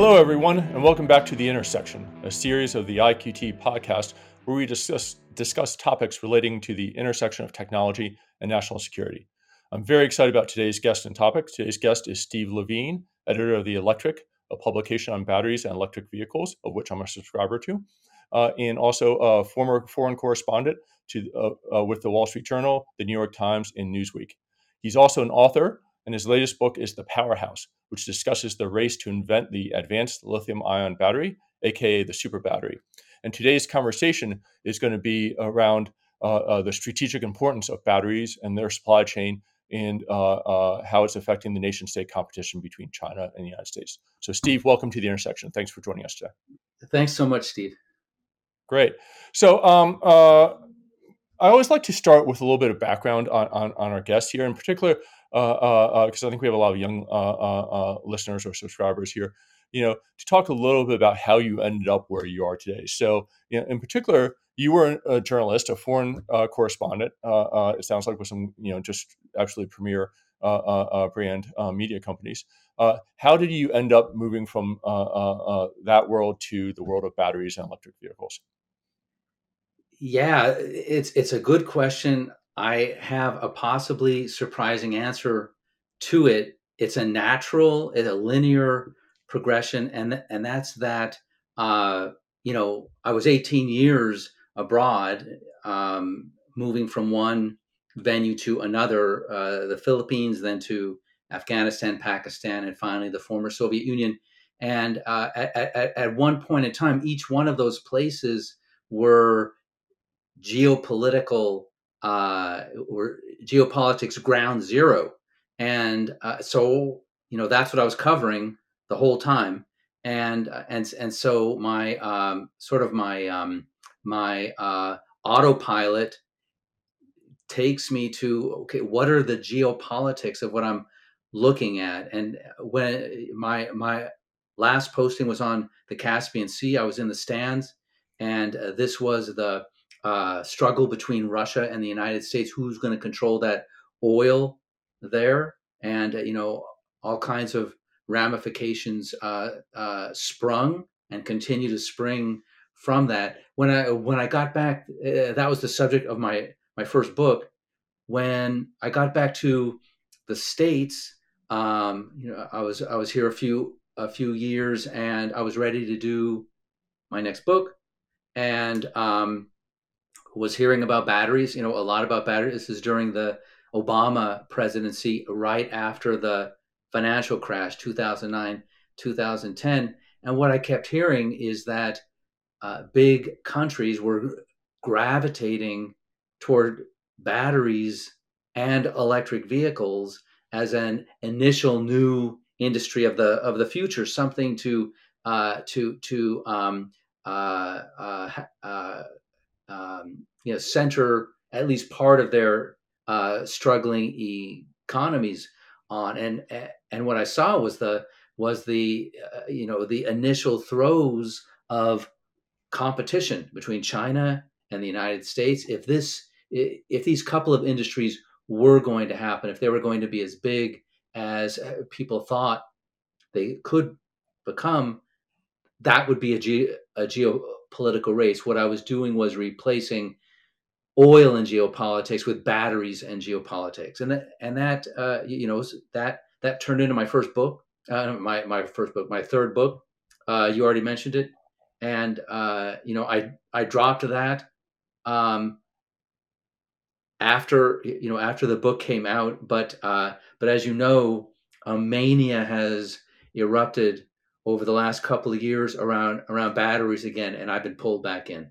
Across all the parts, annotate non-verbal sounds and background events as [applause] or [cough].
Hello, everyone, and welcome back to The Intersection, a series of the IQT podcast where we discuss, discuss topics relating to the intersection of technology and national security. I'm very excited about today's guest and topic. Today's guest is Steve LeVine, editor of The Electric, a publication on batteries and electric vehicles, of which I'm a subscriber to, uh, and also a former foreign correspondent to, uh, uh, with the Wall Street Journal, the New York Times, and Newsweek. He's also an author, and his latest book is The Powerhouse, which discusses the race to invent the advanced lithium ion battery, aka the super battery. And today's conversation is going to be around uh, uh, the strategic importance of batteries and their supply chain and uh, uh how it's affecting the nation state competition between China and the United States. So, Steve, welcome to the intersection. Thanks for joining us today. Thanks so much, Steve. Great. So, um, uh, I always like to start with a little bit of background on, on, on our guests here, in particular, because uh, uh, uh I think we have a lot of young uh, uh, uh, listeners or subscribers here. You know, to talk a little bit about how you ended up where you are today. So, you know, in particular, you were a journalist, a foreign uh, correspondent. Uh, it sounds like with some, you know, just absolutely premier brand media companies. how did you end up moving from that world to the world of batteries and electric vehicles? Yeah, it's it's a good question. I have a possibly surprising answer to it. It's a natural, it's a linear progression, and and that's that. Uh, you know, I was 18 years abroad, um, moving from one venue to another, uh, the Philippines, then to Afghanistan, Pakistan, and finally the former Soviet Union. And uh, at, at, at one point in time, each one of those places were geopolitical uh, or geopolitics ground zero. And uh, so, you know, that's what I was covering the whole time. And uh, and and so my um, sort of my um, my uh, autopilot takes me to okay, what are the geopolitics of what I'm looking at? And when my my last posting was on the Caspian Sea, I was in the stands, and uh, this was the uh, struggle between Russia and the United States. Who's going to control that oil there? And uh, you know, all kinds of ramifications uh, sprung and continue to spring from that. When I when I got back, that was the subject of my my first book. When I got back to the states, um, you know, I was I was here a few a few years, and I was ready to do my next book, and um, was hearing about batteries, you know, a lot about batteries. This is during the Obama presidency, right after the financial crash, 2009, 2010. And what I kept hearing is that uh, big countries were gravitating toward batteries and electric vehicles as an initial new industry of the of the future, something to uh, to to um, uh, uh, uh um, you know center at least part of their uh, struggling economies on. And and what I saw was the was the uh, you know the initial throes of competition between China and the United States. If this if these couple of industries were going to happen if they were going to be as big as uh, people thought they could become that would be a, ge- a geopolitical race what i was doing was replacing oil and geopolitics with batteries and geopolitics, and that and that uh, you know that that turned into my first book, uh, my my first book, my third book. Uh, you already mentioned it, and uh, you know I I dropped that um, after you know after the book came out, but uh, but as you know, a mania has erupted over the last couple of years around around batteries again, and I've been pulled back in.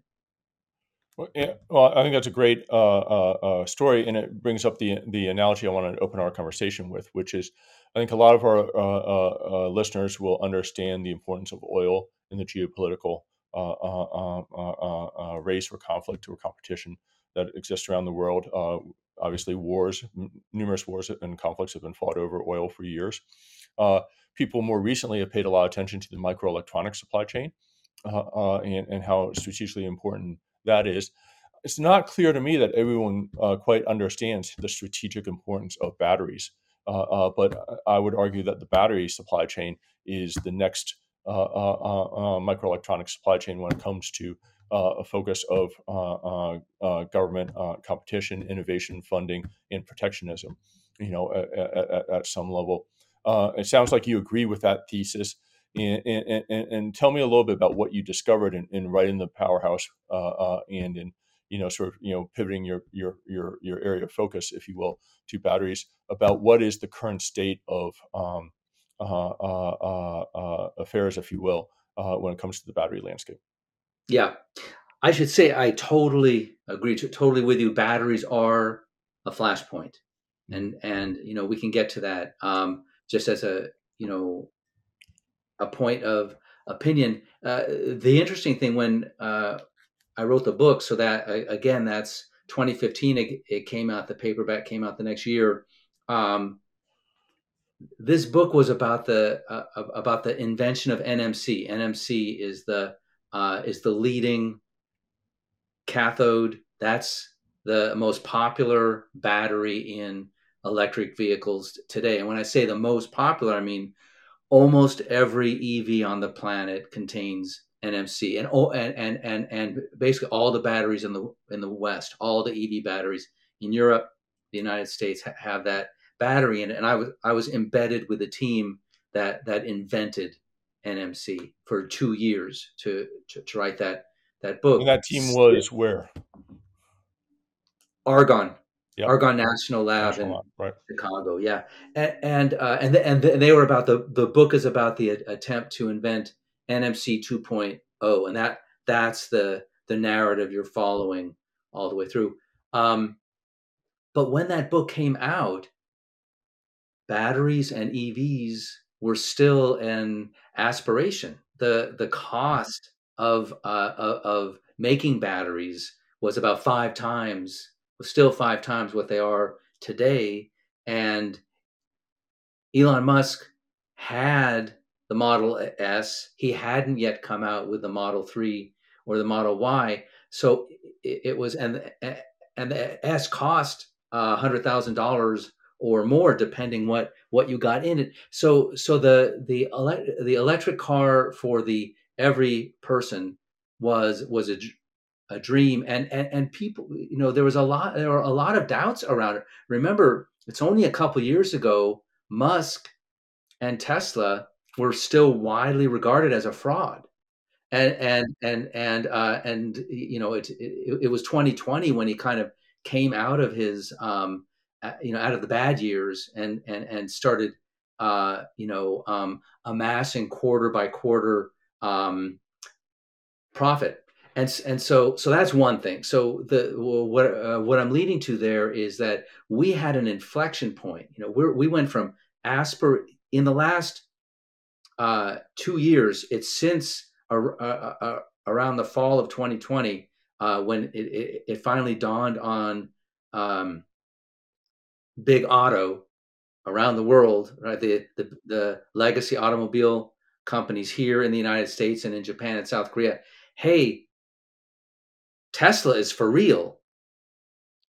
Well, I think that's a great uh, uh, uh, story, and it brings up the the analogy I want to open our conversation with, which is I think a lot of our uh, uh, uh, listeners will understand the importance of oil in the geopolitical race or conflict or competition that exists around the world. obviously, wars, numerous wars and conflicts have been fought over oil for years. people more recently have paid a lot of attention to the microelectronic supply chain and, and how strategically important that is, it's not clear to me that everyone uh, quite understands the strategic importance of batteries. Uh, uh, but I would argue that the battery supply chain is the next uh, uh, microelectronic supply chain when it comes to Uh, a focus of uh, uh, government competition, innovation, funding, and protectionism. You know, at, at, at some level, it sounds like you agree with that thesis. And, and, and, and, tell me a little bit about what you discovered in, in writing the powerhouse and in you know sort of you know pivoting your your your your area of focus if you will to batteries about what is the current state of um, uh, uh, uh, affairs if you will when it comes to the battery landscape yeah i should say i totally agree to, totally with you batteries are a flashpoint and and you know we can get to that um, just as a you know a point of opinion uh, the interesting thing when uh, I wrote the book. So that again, that's 2015. It, it came out. The paperback came out the next year. Um, this book was about the uh, about the invention of NMC. NMC is the uh, is the leading cathode. That's the most popular battery in electric vehicles today. And when I say the most popular, I mean almost every EV on the planet contains NMC and and and and basically all the batteries in the in the West, all the EV batteries in Europe, the United States ha- have that battery in it. And I was I was embedded with a team that that invented NMC for two years to to, to write that that book. And that team was where Argonne. Yep. Argonne National Lab National in Lab, right. Chicago, yeah, and and uh, and, the, and, the, and they were about the the book is about the attempt to invent NMC 2.0, and that that's the the narrative you're following all the way through. Um, but when that book came out, batteries and EVs were still an aspiration. the The cost of uh, of making batteries was about five times, was still five times what they are today, and Elon Musk had the Model S. He hadn't yet come out with the Model 3 or the Model Y. So it, it was, and, and the S cost uh, $100,000 or more depending what what you got in it. So so the the the electric car for the every person was was a, a dream. And, and and people you know there was a lot there were a lot of doubts around it. Remember it's only a couple years ago musk and tesla were still widely regarded as a fraud. And and and and uh, and you know it, it, it was 2020 when he kind of came out of his um, you know out of the bad years and and and started uh, you know um, amassing quarter by quarter um, profit and and so so that's one thing so the what uh, what I'm leading to there is that we had an inflection point you know we we went from aspir in the last uh, two years. It's since around the fall of 2020 uh, when it, it, it, finally dawned on um, big auto around the world, right? The, the, the legacy automobile companies here in the United States and in Japan and South Korea. Hey, Tesla is for real.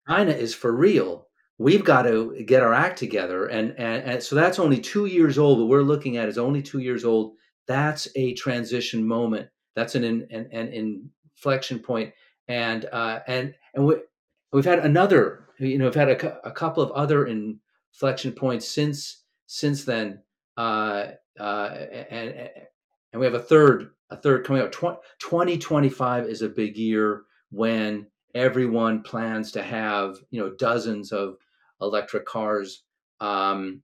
China is for real we've got to get our act together and, and and so that's only two years old what we're looking at is only two years old that's a transition moment that's an an, an inflection point. and uh, and and we, we've had another you know we've had a, a couple of other inflection points since since then uh, uh, and and we have a third a third coming up 2025 is a big year when everyone plans to have you know dozens of electric cars um,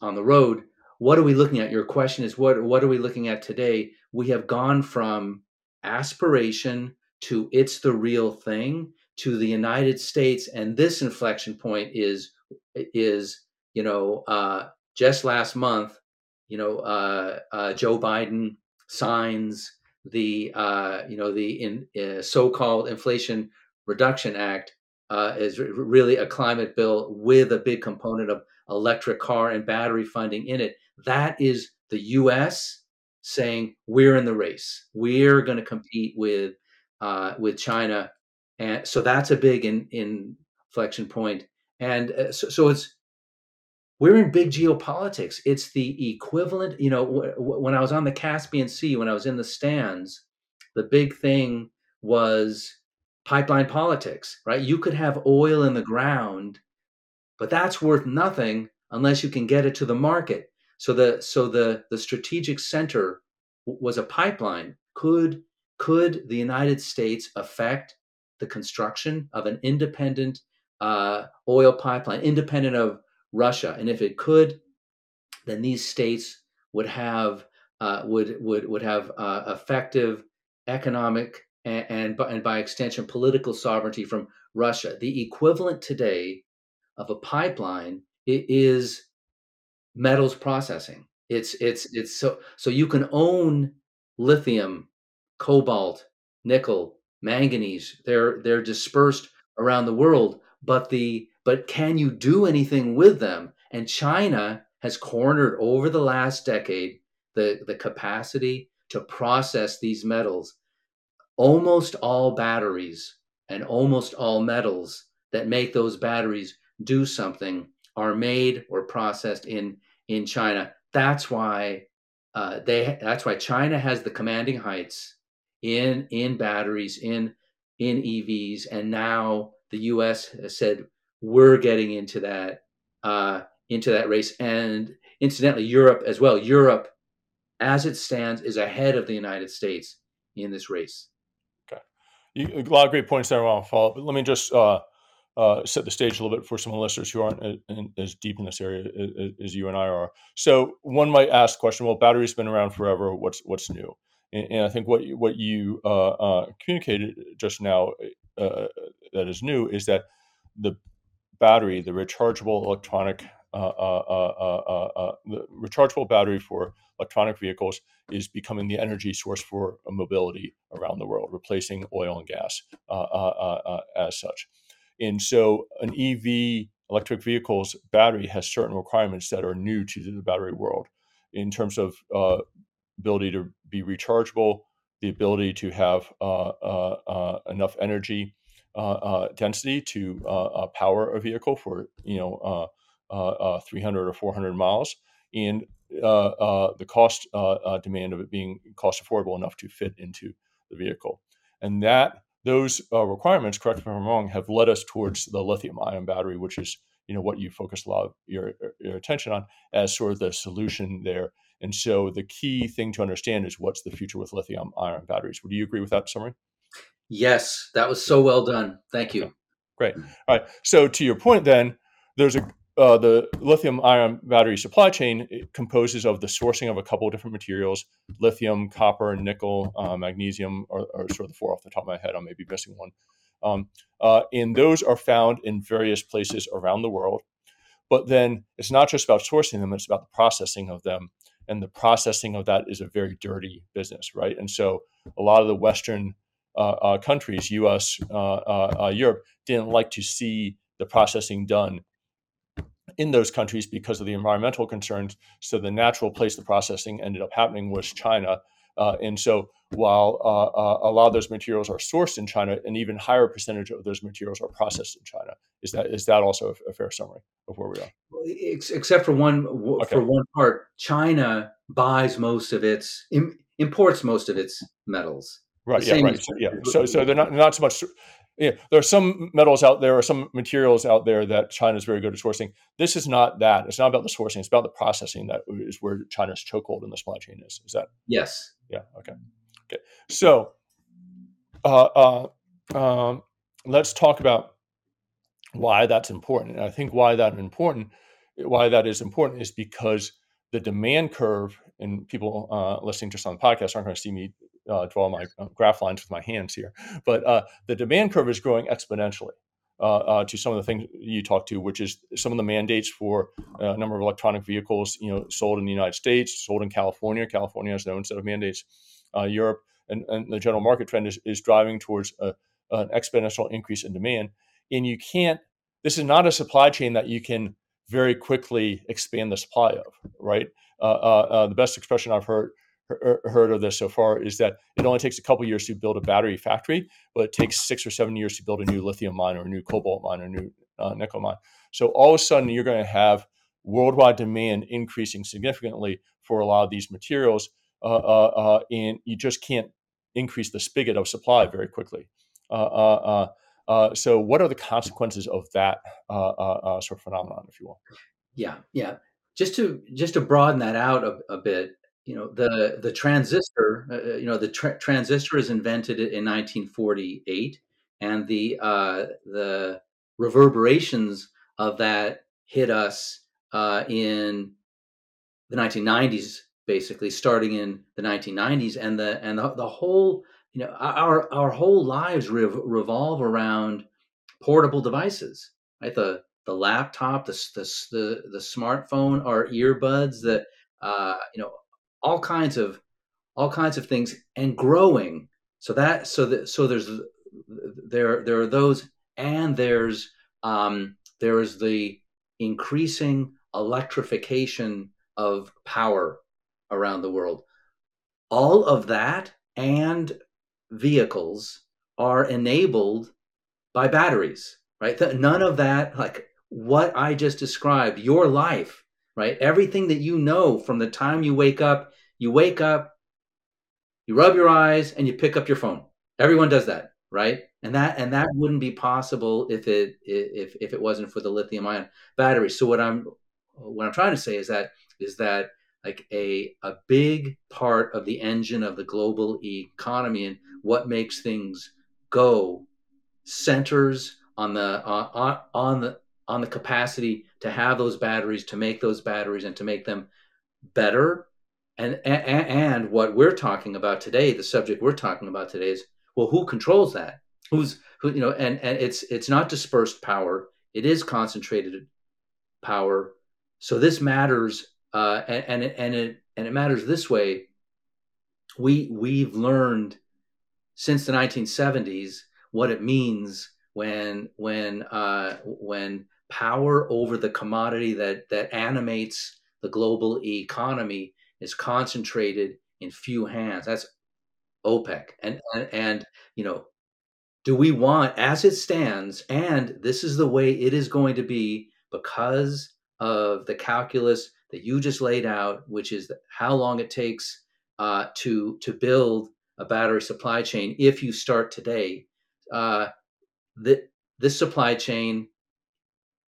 on the road. What are we looking at? Your question is what what are we looking at today? We have gone from aspiration to it's the real thing to the United States, and this inflection point is is you know uh, just last month, you know uh, uh, Joe Biden signs the uh, you know the in, uh, so-called Inflation Reduction Act, uh, is really a climate bill with a big component of electric car and battery funding in it. That is the U.S. saying we're in the race. We're going to compete with with China, and so that's a big in, inflection point. And uh, so, so it's we're in big geopolitics. It's the equivalent, you know, w- w- when I was on the Caspian Sea, when I was in the stands, the big thing was pipeline politics, right? You could have oil in the ground, but that's worth nothing unless you can get it to the market. So the so the the strategic center was a pipeline. Could could the United States affect the construction of an independent uh, oil pipeline, independent of Russia? And if it could, then these states would have uh, would would would have uh, effective economic and, and by, and by extension political sovereignty from Russia. The equivalent today of a pipeline is metals processing. It's it's it's so so you can own lithium, cobalt, nickel, manganese. They're they're dispersed around the world, but the but can you do anything with them? And China has cornered over the last decade the, the capacity to process these metals. Almost all batteries and almost all metals that make those batteries do something are made or processed in in China. That's why uh, they. That's why China has the commanding heights in in batteries in in EVs, and now the U.S. has said we're getting into that uh, into that race, and incidentally, Europe as well. Europe, as it stands, is ahead of the United States in this race. Okay, a lot of great points there. I want to follow, but let me just uh, uh, set the stage a little bit for some listeners who aren't as deep in this area as you and I are. So one might ask the question: Well, batteries been around forever. What's what's new? And, and I think what what you uh, uh, communicated just now uh, that is new is that the battery, the rechargeable electronic, uh, uh, the rechargeable battery for electronic vehicles is becoming the energy source for mobility around the world, replacing oil and gas as such. And so an EV electric vehicle's battery has certain requirements that are new to the battery world in terms of uh, ability to be rechargeable, the ability to have uh, uh, uh enough energy uh, uh, density to uh, power a vehicle for you know 300 or 400 miles, and the cost demand of it being cost affordable enough to fit into the vehicle, and that those uh, requirements, correct me if I'm wrong, have led us towards the lithium ion battery, which is you know what you focus a lot of your, your attention on as sort of the solution there. And so the key thing to understand is what's the future with lithium ion batteries. Would you agree with that summary? Yes, that was so well done. Thank you. Okay. Great. All right. So to your point, then there's a uh, the lithium ion battery supply chain It composes of the sourcing of a couple of different materials lithium copper nickel uh, magnesium are, are, sort of the four off the top of my head i may be missing one um, uh, and those are found in various places around the world but then it's not just about sourcing them it's about the processing of them and the processing of that is a very dirty business right and so a lot of the western uh, uh, countries us uh, europe didn't like to see the processing done in those countries because of the environmental concerns. So the natural place the processing ended up happening was China. Uh, and so while uh, uh, a lot of those materials are sourced in China, an even higher percentage of those materials are processed in China. Is that is that also a, a fair summary of where we are? Except for one okay. for one part, China buys most of its imports most of its metals. Right. Yeah. Right. So, yeah. So so they're not not so much yeah, there are some metals out there or some materials out there that China is very good at sourcing. This is not that. It's not about the sourcing. It's about the processing that is where China's chokehold in the supply chain is. Is that? Yes. Yeah. Okay. Okay. So, uh, uh, um, let's talk about why that's important. And I think why that important, why that is important, is because the demand curve, and people uh, listening just on the podcast aren't going to see me uh, draw my uh, graph lines with my hands here, but uh, the demand curve is growing exponentially. Uh, uh, to some of the things you talked to, which is some of the mandates for uh, a number of electronic vehicles, you know, sold in the United States, sold in California. California has their own set of mandates. Uh, Europe and, and, the general market trend is, is driving towards a, an exponential increase in demand. And you can't. This is not a supply chain that you can very quickly expand the supply of. Right. Uh, the best expression I've heard heard of this so far is that it only takes a couple years to build a battery factory, but it takes six or seven years to build a new lithium mine or a new cobalt mine or a new uh, nickel mine. So all of a sudden, you're going to have worldwide demand increasing significantly for a lot of these materials, uh, uh, uh and you just can't increase the spigot of supply very quickly. Uh, uh, so, what are the consequences of that sort of phenomenon, if you will? Yeah, yeah. Just to just to broaden that out a, a bit, you know, the the transistor, you know, the tra- transistor is invented in 1948, and the the reverberations of that hit us uh, in the 1990s, basically starting in the 1990s, and the and the, the whole you know our our whole lives rev- revolve around portable devices, right? The the laptop, the the the, the smartphone, our earbuds, the uh, you know all kinds of all kinds of things, and growing. So that so that so there's there there are those, and there's um, there is the increasing electrification of power around the world. All of that and vehicles are enabled by batteries, right? None of that, like what I just described, your life, right? Everything that you know from the time you wake up, you wake up, you rub your eyes, and you pick up your phone. Everyone does that, right? and that and that wouldn't be possible if it if if it wasn't for the lithium ion battery so what i'm what i'm trying to say is that is that like a a big part of the engine of the global economy and what makes things go centers on the uh, on, on the on the capacity to have those batteries to make those batteries and to make them better. And and, and what we're talking about today the subject we're talking about today is well who controls that? Who's who you know and and it's it's not dispersed power. It is concentrated power. So this matters uh and and it, and it and it matters this way. We we've learned since the 1970s what it means when when uh when power over the commodity that that animates the global economy is concentrated in few hands that's opec and and, and you know do we want, as it stands, and this is the way it is going to be because of the calculus that you just laid out, which is how long it takes uh, to to build a battery supply chain if you start today. Uh, that this supply chain,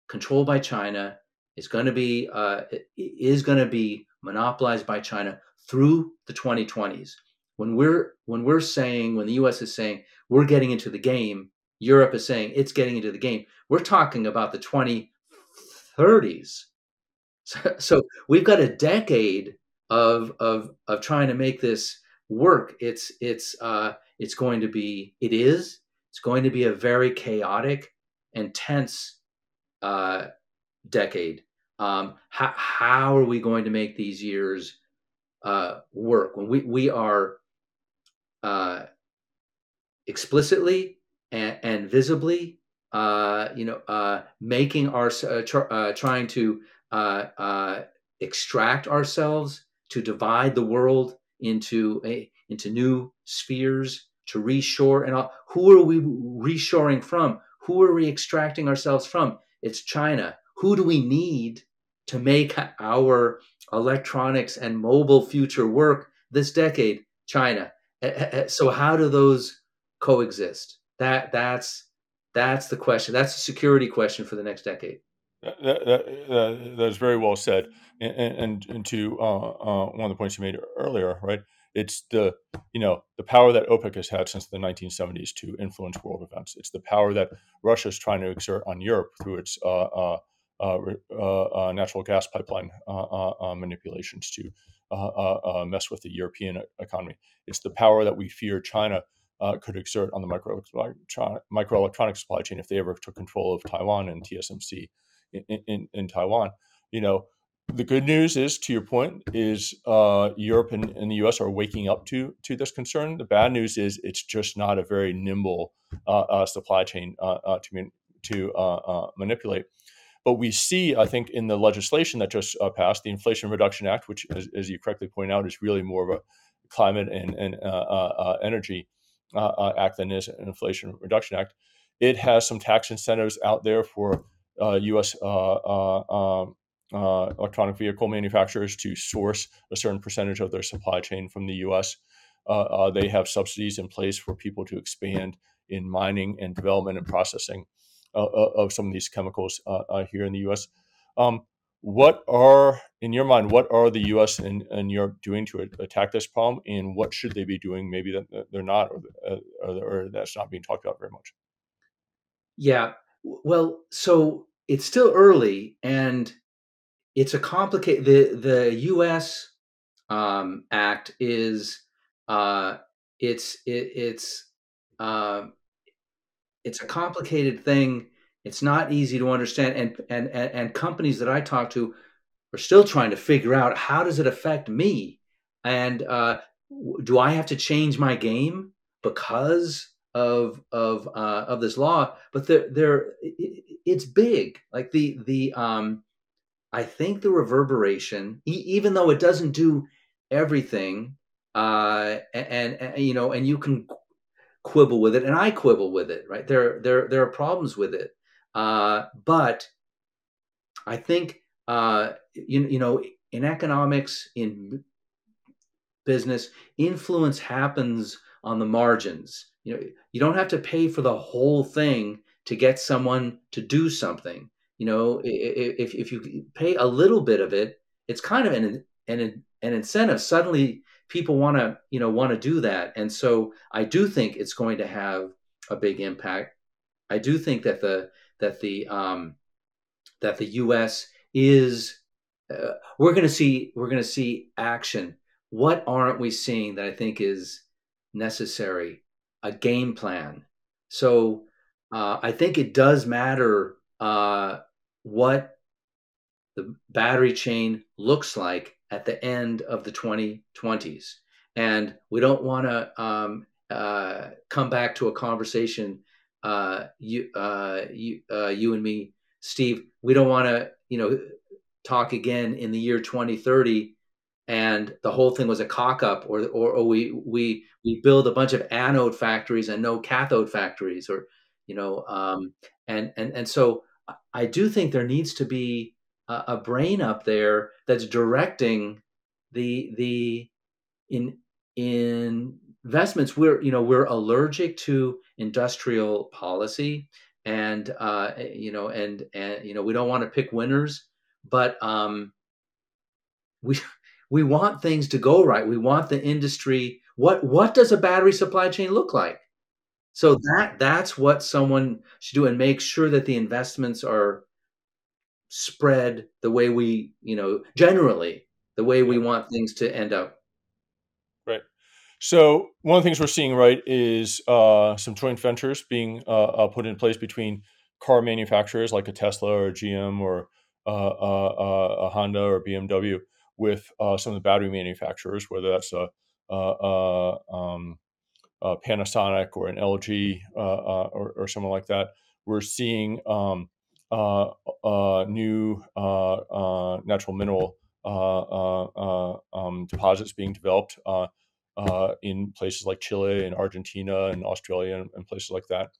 controlled by China, is going to be uh, is going to be monopolized by China through the 2020s when we're when we're saying when the US is saying we're getting into the game, Europe is saying it's getting into the game. We're talking about the 2030s. So, [laughs] so we've got a decade of of of trying to make this work. It's it's uh it's going to be it is it's going to be a very chaotic and tense uh decade. Um, how, how are we going to make these years uh, work when we, we are uh, explicitly and, and visibly, uh, you know, uh, making our uh, tr- uh, trying to extract ourselves to divide the world into a into new spheres to reshore and all. Who are we reshoring from? Who are we extracting ourselves from? It's China. Who do we need to make our electronics and mobile future work this decade? China. So how do those coexist? That that's that's the question. That's a security question for the next decade. That, that, that is very well said. And, and, and to uh, uh, one of the points you made earlier, right? It's the you know the power that OPEC has had since the 1970s to influence world events. It's the power that Russia is trying to exert on Europe through its uh, uh, uh, uh natural gas pipeline manipulations to uh, uh, uh, mess with the European economy. It's the power that we fear China uh, could exert on the microelectronic, microelectronic supply chain if they ever took control of Taiwan and TSMC in, in, in Taiwan. You know, the good news is, to your point, is uh, Europe and, and, the U.S. are waking up to to this concern. The bad news is it's just not a very nimble uh, supply chain to to manipulate. But we see, I think, in the legislation that just uh, passed, the Inflation Reduction Act, which, as, as, you correctly point out, is really more of a climate and, and uh, uh, uh energy uh, uh, act than is an Inflation Reduction Act. It has some tax incentives out there for U.S. Um, uh, electronic vehicle manufacturers to source a certain percentage of their supply chain from the U.S. Uh, uh, they have subsidies in place for people to expand in mining and development and processing uh, of some of these chemicals here in the U.S. Um, what are, in your mind, what are the U.S. and, and Europe doing to attack this problem, and what should they be doing? Maybe that they're not, or, or, or that's not being talked about very much. Yeah, well, so it's still early, and it's a complicated. The the U.S. Um, Act is uh, it's it, it's uh, it's a complicated thing. It's not easy to understand, and, and and companies that I talk to are still trying to figure out how does it affect me, and uh, do I have to change my game because of of uh, of this law? But they're, they're it's big. Like the the um, I think the reverberation, even though it doesn't do everything, uh, and, and you know, and you can quibble with it, and I quibble with it. Right? There, there there are problems with it, uh, but I think uh, you you know in economics in business influence happens on the margins. You know you don't have to pay for the whole thing to get someone to do something you know if, if you pay a little bit of it it's kind of an an, an incentive. Suddenly people want to you know want to do that. And so i do think it's going to have a big impact. I do think that the that the um that the us is uh, we're going to see we're going to see action. What aren't we seeing that i think is necessary? A game plan. So uh, i think it does matter uh, what the battery chain looks like at the end of the 2020s. And we don't want to um, uh, come back to a conversation, uh, you, uh, you, uh, you and me, Steve. We don't want to, you know, talk again in the year 2030 and the whole thing was a cock up or, or, or we we we build a bunch of anode factories and no cathode factories or you know um, and and and so I do think there needs to be a, a brain up there that's directing the the in in investments. We're you know we're allergic to industrial policy and uh, you know and and you know we don't want to pick winners but um, we we want things to go right. We want the industry what what does a battery supply chain look like so that that's what someone should do and make sure that the investments are spread the way we, you know, generally the way we want things to end up. Right. So one of the things we're seeing, right, is uh, some joint ventures being uh, uh, put in place between car manufacturers like a Tesla or a GM or uh, uh, uh, a Honda or BMW with some of the battery manufacturers, whether that's a, um, uh, Panasonic or an LG uh, uh, or, or, someone like that. We're seeing um, uh, uh, new natural mineral um, deposits being developed in places like Chile and Argentina and Australia and, and places like that.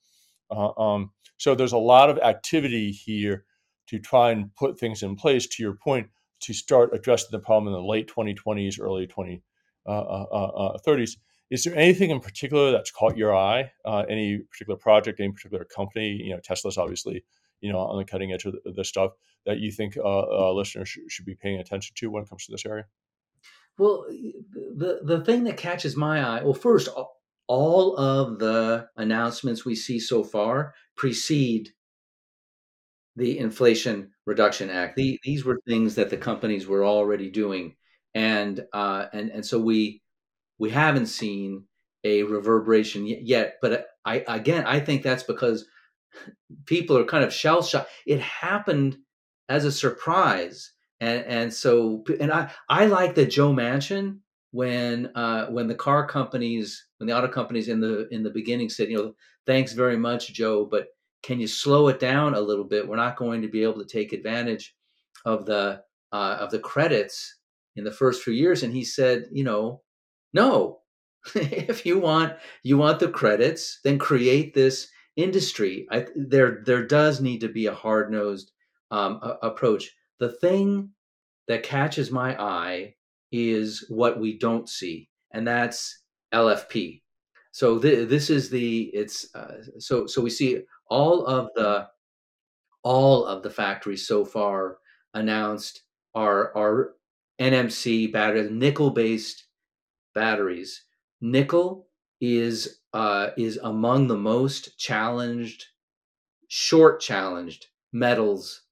Um, so there's a lot of activity here to try and put things in place. To your point, to start addressing the problem in the late 2020s, early 2030s. Is there anything in particular that's caught your eye? Uh, any particular project, any particular company? You know, Tesla's obviously you know on the cutting edge of this stuff that you think uh, uh, listeners sh- should be paying attention to when it comes to this area. Well, the the thing that catches my eye, well, first, all of the announcements we see so far precede the Inflation Reduction Act. The, these were things that the companies were already doing, and uh, and and so we we haven't seen a reverberation yet. But I again, I think that's because people are kind of shell shocked. It happened as a surprise, and and so and I I like that Joe Manchin when uh, when the car companies when the auto companies in the in the beginning said you know thanks very much Joe, but can you slow it down a little bit? We're not going to be able to take advantage of the uh, of the credits in the first few years. And he said, you know, no. [laughs] if you want you want the credits, then create this industry. I, there there does need to be a hard nosed um, approach. the thing that catches my eye is what we don't see, and that's LFP. So th- this is the it's uh, so so we see all of the all of the factories so far announced are are NMC batteries, nickel based batteries. Nickel is uh, is among the most challenged, short challenged metals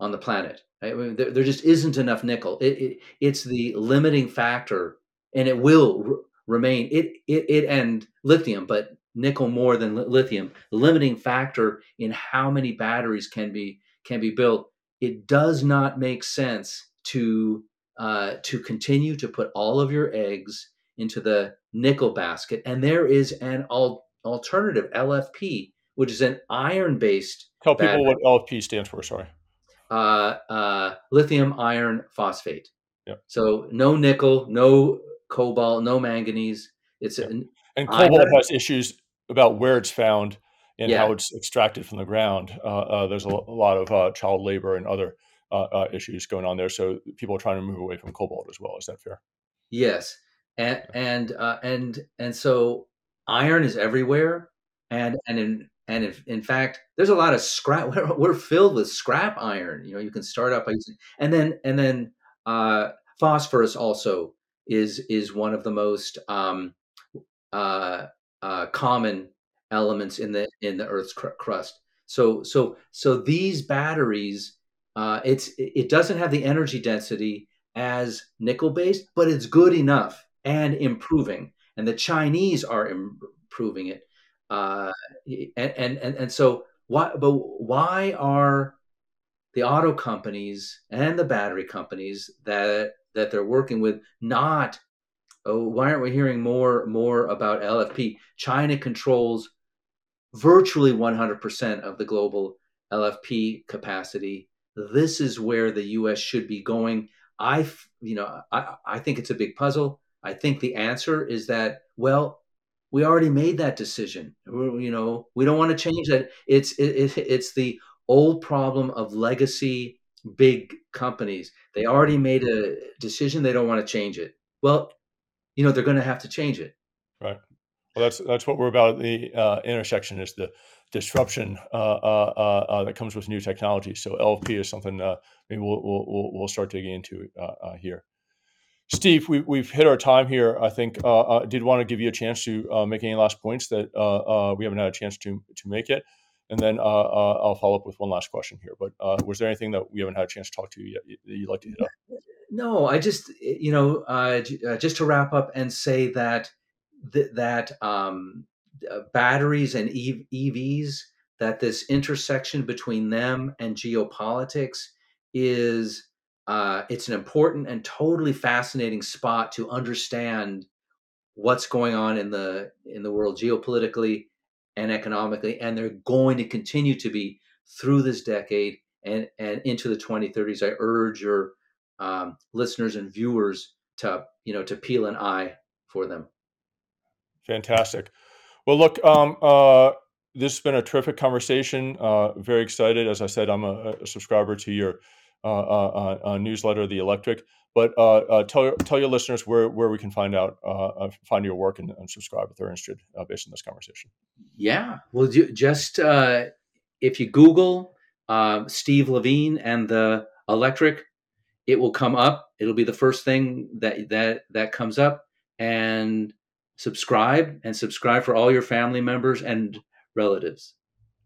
on the planet. I mean, there, there, just isn't enough nickel. It, it, it's the limiting factor, and it will r- remain. It, it it and lithium, but nickel more than li- lithium. Limiting factor in how many batteries can be can be built. It does not make sense to uh, to continue to put all of your eggs into the nickel basket. And there is an al- alternative, LFP, which is an iron based. Tell people what LFP stands for, sorry. Uh, uh, lithium iron phosphate. Yep. So no nickel, no cobalt, no manganese. It's yep. an, and cobalt iron. has issues about where it's found and yeah. how it's extracted from the ground. Uh, uh, there's a, a, lot of uh, child labor and other uh, uh, issues going on there. So people are trying to move away from cobalt as well. Is that fair? Yes, and and uh, and and so iron is everywhere, and and in and in, in fact, there's a lot of scrap. [laughs] We're, we're filled with scrap iron. You know, you can start up by using, and then and then uh, phosphorus also is is one of the most um, uh, uh, common elements in the in the Earth's cr- crust. So so so these batteries, uh, it's it doesn't have the energy density as nickel based, but it's good enough and improving. And the Chinese are improving it. Uh, and, and and so why? But why are the auto companies and the battery companies that that they're working with not oh, why aren't we hearing more more about LFP? China controls virtually 100% of the global LFP capacity. This is where the U.S. should be going. I, you know, I, I think it's a big puzzle. I think the answer is that well, we already made that decision. You know, we don't want to change that. It's it, it, it's the old problem of legacy big companies. They already made a decision. They don't want to change it. Well, you know, they're going to have to change it. Right. Well, that's that's what we're about. The uh, intersection is the disruption uh, uh, uh, uh that comes with new technology. So LFP is something uh, maybe we'll, we'll we'll start digging into here. Steve, we, we've hit our time here. I think I did want to give you a chance to uh, make any last points that we haven't had a chance to to make yet, and then I'll follow up with one last question here. But was there anything that we haven't had a chance to talk to yet that you'd like to hit up? No, I just you know just to wrap up and say that th- that um, uh, batteries and EV- EVs, that this intersection between them and geopolitics is uh, it's an important and totally fascinating spot to understand what's going on in the in the world geopolitically and economically, and they're going to continue to be through this decade and and into the 2030s. I urge your um, listeners and viewers to you know to peel an eye for them. Fantastic. Well, look, um, uh, this has been a terrific conversation. Uh, very excited. As I said, I'm a, a subscriber to your Uh, uh, uh, newsletter, The Electric. But uh, tell tell your listeners where, where we can find out find your work and, and subscribe if they're interested based on this conversation. Yeah, well, just if you Google Steve LeVine and the Electric, it will come up. It'll be the first thing that that that comes up, and subscribe and subscribe for all your family members and relatives.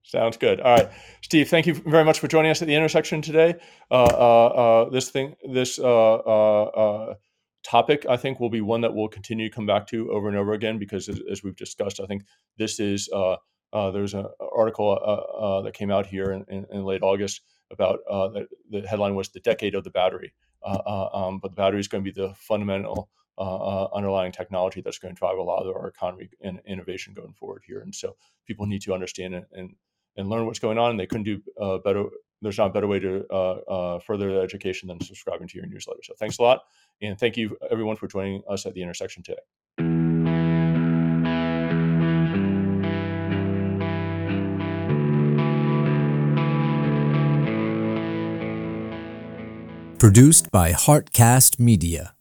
Sounds good. All right, Steve. Thank you very much for joining us at the intersection today. Uh, uh, uh, this thing, this uh, uh, uh, topic, I think, will be one that we'll continue to come back to over and over again because, as, as we've discussed, I think this is there's an article that came out here in, in, in late August about the, the, headline was the decade of the battery. Um, but the battery is going to be the fundamental uh, underlying technology that's going to drive a lot of our economy and innovation going forward here. And so people need to understand and, and, and learn what's going on. And they couldn't do uh, better. There's not a better way to uh, uh, further their education than subscribing to your newsletter. So thanks a lot. And thank you everyone for joining us at the intersection today. Produced by Heartcast Media.